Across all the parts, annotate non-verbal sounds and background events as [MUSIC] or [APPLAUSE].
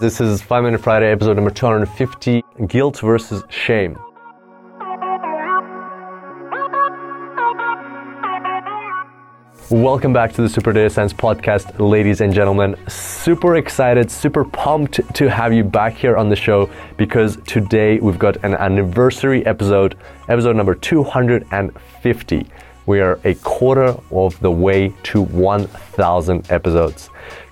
This is 5 Minute Friday, episode number 250 Guilt versus Shame. Welcome back to the Super Data Science Podcast, ladies and gentlemen. Super excited, super pumped to have you back here on the show because today we've got an anniversary episode, episode number 250. We are a quarter of the way to 1,000 episodes.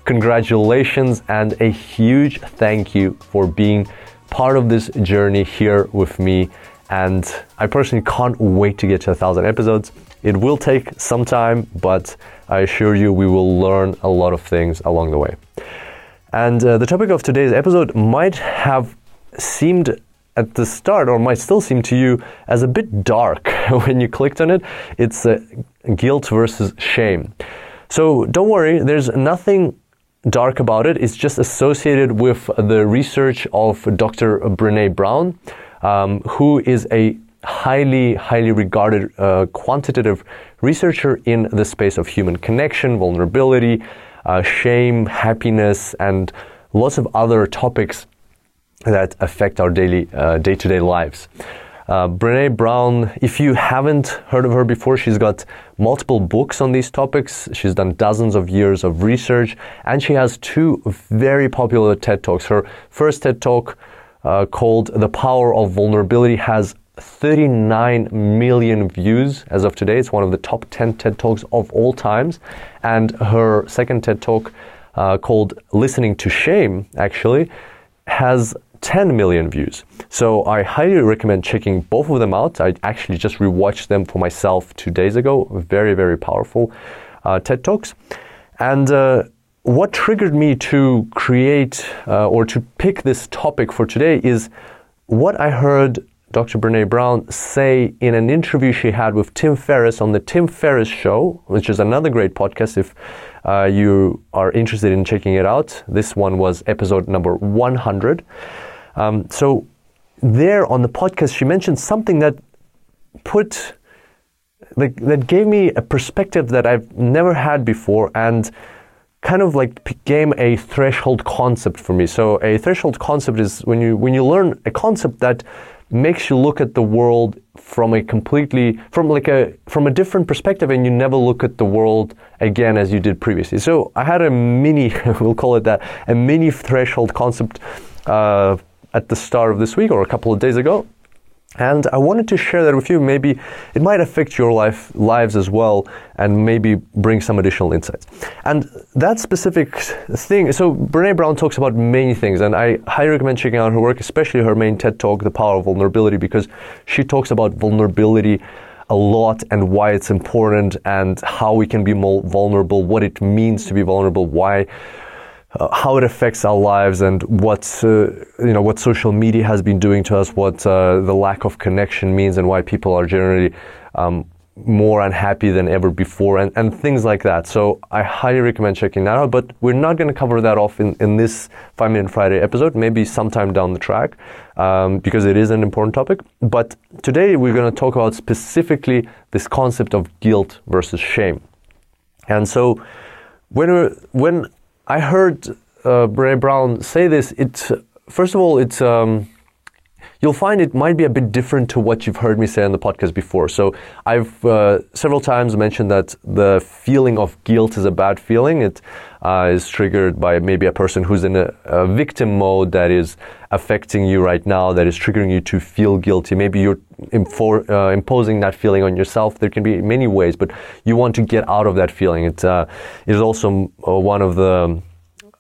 Congratulations and a huge thank you for being part of this journey here with me. And I personally can't wait to get to a thousand episodes. It will take some time, but I assure you we will learn a lot of things along the way. And uh, the topic of today's episode might have seemed at the start, or might still seem to you, as a bit dark [LAUGHS] when you clicked on it. It's uh, guilt versus shame. So don't worry, there's nothing dark about it. It's just associated with the research of Dr. Brene Brown, um, who is a highly, highly regarded uh, quantitative researcher in the space of human connection, vulnerability, uh, shame, happiness, and lots of other topics that affect our daily, day to day lives. Uh, Brene Brown, if you haven't heard of her before, she's got multiple books on these topics. She's done dozens of years of research, and she has two very popular TED Talks. Her first TED Talk, uh, called The Power of Vulnerability, has 39 million views as of today. It's one of the top 10 TED Talks of all times. And her second TED Talk, uh, called Listening to Shame, actually, has 10 million views. So I highly recommend checking both of them out. I actually just rewatched them for myself two days ago. Very, very powerful uh, TED Talks. And uh, what triggered me to create uh, or to pick this topic for today is what I heard Dr. Brene Brown say in an interview she had with Tim Ferriss on the Tim Ferriss Show, which is another great podcast if uh, you are interested in checking it out. This one was episode number 100. Um, so there on the podcast, she mentioned something that put like that gave me a perspective that I've never had before, and kind of like became a threshold concept for me. So a threshold concept is when you when you learn a concept that makes you look at the world from a completely from like a from a different perspective and you never look at the world again as you did previously so i had a mini [LAUGHS] we'll call it that a mini threshold concept uh, at the start of this week or a couple of days ago. And I wanted to share that with you. Maybe it might affect your life, lives as well, and maybe bring some additional insights. And that specific thing, so Brene Brown talks about many things, and I highly recommend checking out her work, especially her main TED talk, The Power of Vulnerability, because she talks about vulnerability a lot and why it's important and how we can be more vulnerable, what it means to be vulnerable, why uh, how it affects our lives and what uh, you know what social media has been doing to us, what uh, the lack of connection means, and why people are generally um, more unhappy than ever before, and, and things like that. So I highly recommend checking that out. But we're not going to cover that off in, in this Five Minute Friday episode. Maybe sometime down the track, um, because it is an important topic. But today we're going to talk about specifically this concept of guilt versus shame, and so when when I heard uh, Brown say this. It first of all, it's um, you'll find it might be a bit different to what you've heard me say on the podcast before. So I've uh, several times mentioned that the feeling of guilt is a bad feeling. It uh, is triggered by maybe a person who's in a, a, victim mode that is affecting you right now, that is triggering you to feel guilty. Maybe you're uh, imposing that feeling on yourself. There can be many ways, but you want to get out of that feeling. It uh, is also uh, one of the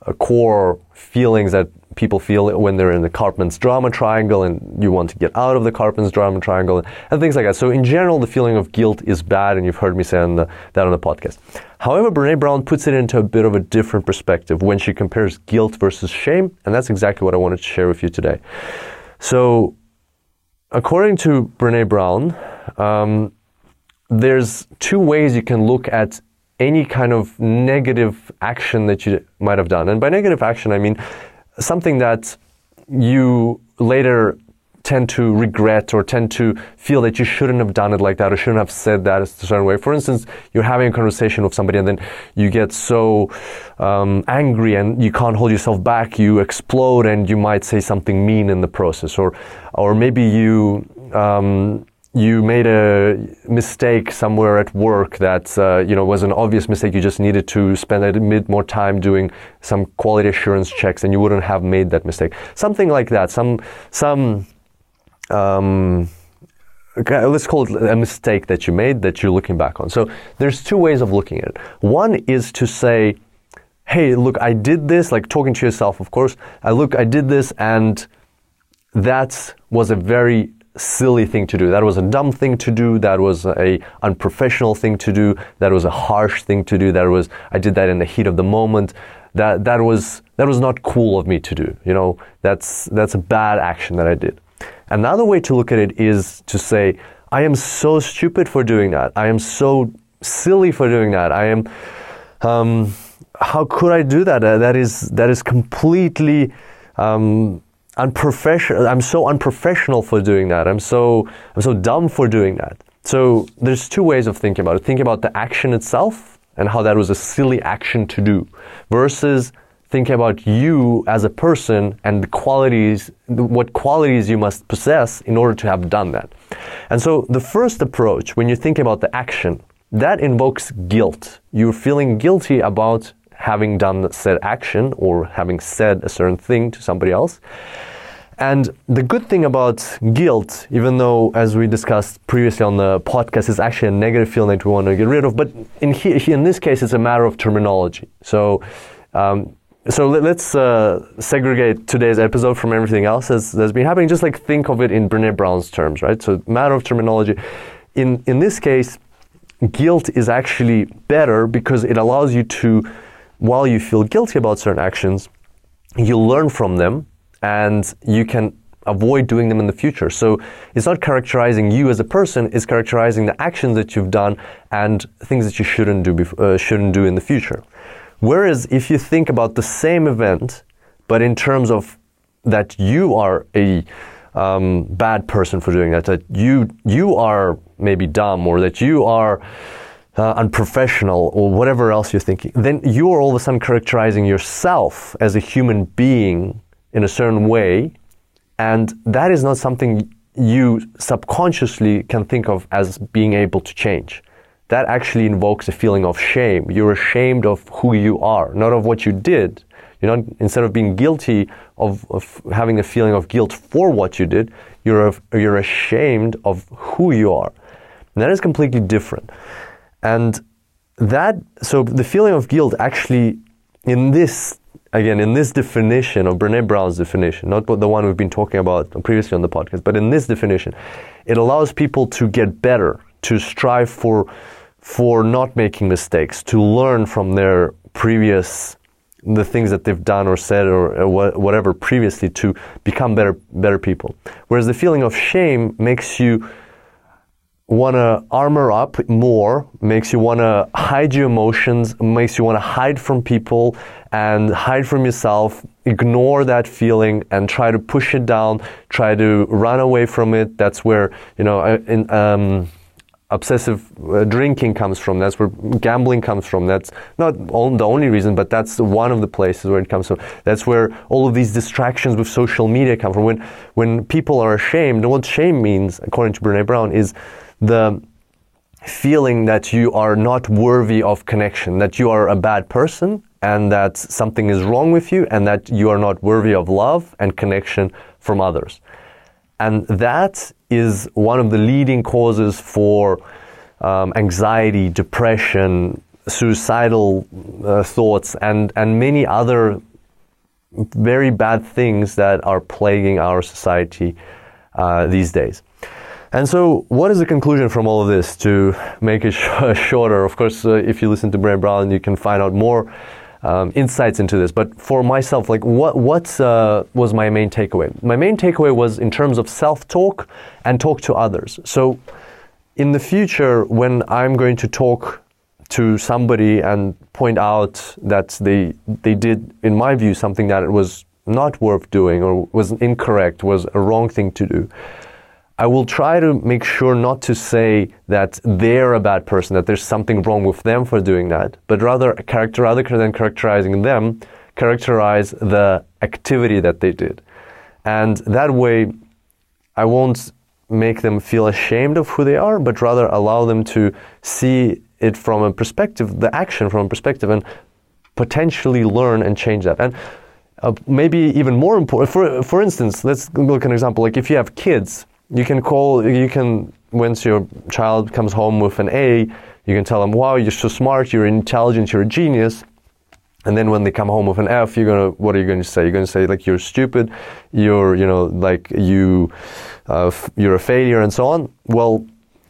uh, core feelings that people feel when they're in the Karpman's drama triangle and you want to get out of the Karpman's drama triangle and things like that. So in general, the feeling of guilt is bad, and you've heard me say on the, that on the podcast. However, Brene Brown puts it into a bit of a different perspective when she compares guilt versus shame, and that's exactly what I wanted to share with you today. So, according to Brene Brown, um, there's two ways you can look at any kind of negative action that you might have done. And by negative action, I mean something that you later tend to regret or tend to feel that you shouldn't have done it like that or shouldn't have said that a certain way. For instance, you're having a conversation with somebody and then you get so um, angry and you can't hold yourself back, you explode and you might say something mean in the process, or or maybe you. Um, you made a mistake somewhere at work that uh, you know was an obvious mistake. You just needed to spend a bit more time doing some quality assurance checks, and you wouldn't have made that mistake. Something like that. Some some. Um, let's call it a mistake that you made that you're looking back on. So there's two ways of looking at it. One is to say, "Hey, look, I did this." Like talking to yourself, of course. I look, I did this, and that was a very silly thing to do. That was a dumb thing to do. That was a unprofessional thing to do. That was a harsh thing to do. That was I did that in the heat of the moment. That that was that was not cool of me to do. You know, that's that's a bad action that I did. Another way to look at it is to say, I am so stupid for doing that. I am so silly for doing that. I am. Um, how could I do that? Uh, that is that is completely. Um, unprofessional. I'm so unprofessional for doing that. I'm so I'm so dumb for doing that. So there's two ways of thinking about it. Think about the action itself and how that was a silly action to do, versus thinking about you as a person and the qualities, what qualities you must possess in order to have done that. And so the first approach, when you think about the action, that invokes guilt. You're feeling guilty about having done said action or having said a certain thing to somebody else. And the good thing about guilt, even though, as we discussed previously on the podcast, is actually a negative feeling that we want to get rid of, but in, in this case, it's a matter of terminology. So, um, so let, us uh, segregate today's episode from everything else that's, that's been happening. Just like think of it in Brene Brown's terms, right? So, matter of terminology. In in this case, guilt is actually better because it allows you to while you feel guilty about certain actions, you learn from them and you can avoid doing them in the future. So it's not characterizing you as a person; it's characterizing the actions that you've done and things that you shouldn't do uh, shouldn't do in the future. Whereas if you think about the same event, but in terms of that you are a um, bad person for doing that, that you you are maybe dumb or that you are uh, unprofessional or whatever else you're thinking, then you are all of a sudden characterizing yourself as a human being in a certain way. And that is not something you subconsciously can think of as being able to change. That actually invokes a feeling of shame. You're ashamed of who you are, not of what you did. You're not, instead of being guilty of, of having a feeling of guilt for what you did, you're, you're ashamed of who you are. And that is completely different. And that, so the feeling of guilt actually, in this, again, in this definition of Brene Brown's definition, not the one we've been talking about previously on the podcast, but in this definition, it allows people to get better, to strive for, for not making mistakes, to learn from their previous the things that they've done or said or, or, whatever previously to become better better people. Whereas the feeling of shame makes you want to armor up more, makes you want to hide your emotions, makes you want to hide from people and hide from yourself, ignore that feeling and try to push it down, try to run away from it. That's where, you know, in, um, obsessive uh, drinking comes from. That's where gambling comes from. That's not all, the only reason, but that's one of the places where it comes from. That's where all of these distractions with social media come from. When, when people are ashamed, and what shame means, according to Brene Brown, is the feeling that you are not worthy of connection, that you are a bad person and that something is wrong with you and that you are not worthy of love and connection from others. And that is one of the leading causes for um, anxiety, depression, suicidal uh, thoughts, and, and many other very bad things that are plaguing our society uh, these days. And so, what is the conclusion from all of this? To make it sh- [LAUGHS] shorter, of course, uh, if you listen to Brene Brown, you can find out more um, insights into this. But for myself, like, what what uh, was my main takeaway? My main takeaway was in terms of self-talk and talk to others. So, in the future, when I'm going to talk to somebody and point out that they they did, in my view, something that was not worth doing or was incorrect, was a wrong thing to do, I will try to make sure not to say that they're a bad person, that there's something wrong with them for doing that, but rather character rather than characterizing them, characterize the activity that they did. And that way I won't make them feel ashamed of who they are, but rather allow them to see it from a perspective, the action from a perspective, and potentially learn and change that. And uh, maybe even more important, for, for instance, let's look at an example. Like if you have kids, you can call, you can, once your child comes home with an A, you can tell them, wow, you're so smart, you're intelligent, you're a genius. And then when they come home with an F, you're gonna, what are you to say? You're to say like you're stupid, you're, you know, like you, uh, you're a failure, and so on. Well,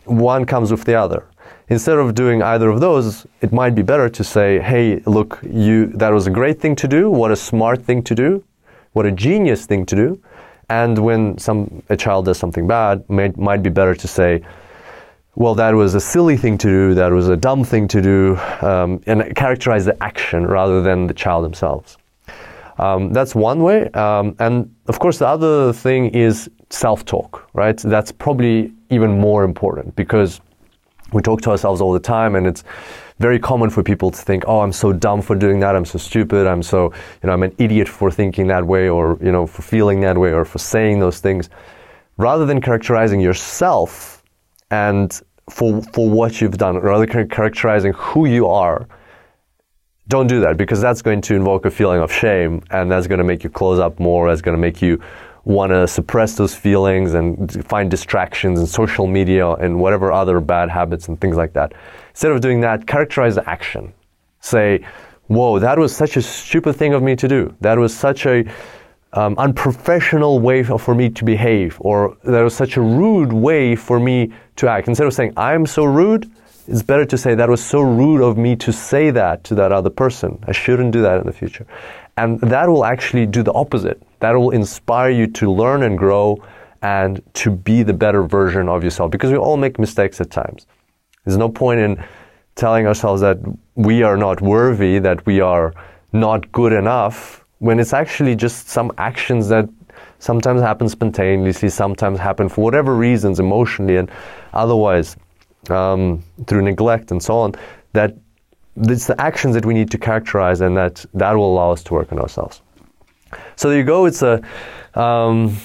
one comes with the other. Instead of doing either of those, it might be better to say, "Hey, look, you that was a great thing to do. What a smart thing to do. What a genius thing to do." And when some a child does something bad, may, might be better to say, well, that was a silly thing to do, that was a dumb thing to do, um, and characterize the action rather than the child themselves. Um, that's one way. Um, and of course, the other thing is self talk, right? That's probably even more important because we talk to ourselves all the time and it's very common for people to think, oh, I'm so dumb for doing that. I'm so stupid. I'm so, you know, I'm an idiot for thinking that way or, you know, for feeling that way or for saying those things. Rather than characterizing yourself and for, for what you've done, rather than characterizing who you are, don't do that because that's going to invoke a feeling of shame and that's going to make you close up more. That's going to make you want to suppress those feelings and find distractions in social media and whatever other bad habits and things like that. Instead of doing that, characterize the action. Say, whoa, that was such a stupid thing of me to do. That was such a um, unprofessional way for me to behave, or that was such a rude way for me to act. Instead of saying, I'm so rude, it's better to say that was so rude of me to say that to that other person. I shouldn't do that in the future. And that will actually do the opposite. That will inspire you to learn and grow and to be the better version of yourself because we all make mistakes at times. There's no point in telling ourselves that we are not worthy, that we are not good enough, when it's actually just some actions that sometimes happen spontaneously, sometimes happen for whatever reasons, emotionally and otherwise um, through neglect and so on, that it's the actions that we need to characterize and that that will allow us to work on ourselves. So there you go. It's a um,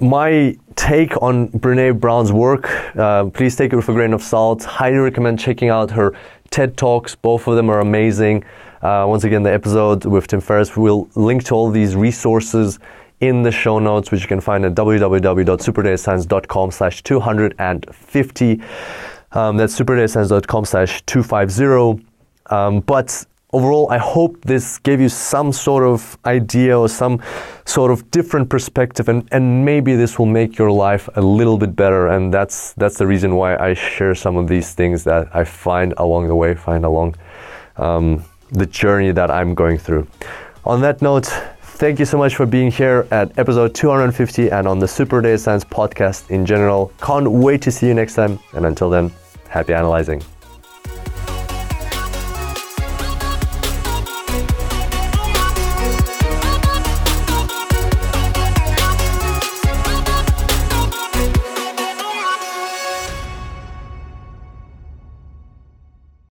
my take on Brene Brown's work. Uh, please take it with a grain of salt. Highly recommend checking out her TED Talks. Both of them are amazing. Uh, once again, the episode with Tim Ferriss We'll link to all these resources in the show notes, which you can find at www.superdatascience.com slash 250. Um, that's superdatascience.com slash 250. Um, but overall, I hope this gave you some sort of idea or some sort of different perspective, and, and maybe this will make your life a little bit better. And that's that's the reason why I share some of these things that I find along the way, find along um, the journey that I'm going through. On that note, thank you so much for being here at episode 250 and on the Super Data Science podcast in general. Can't wait to see you next time. And until then, happy analyzing.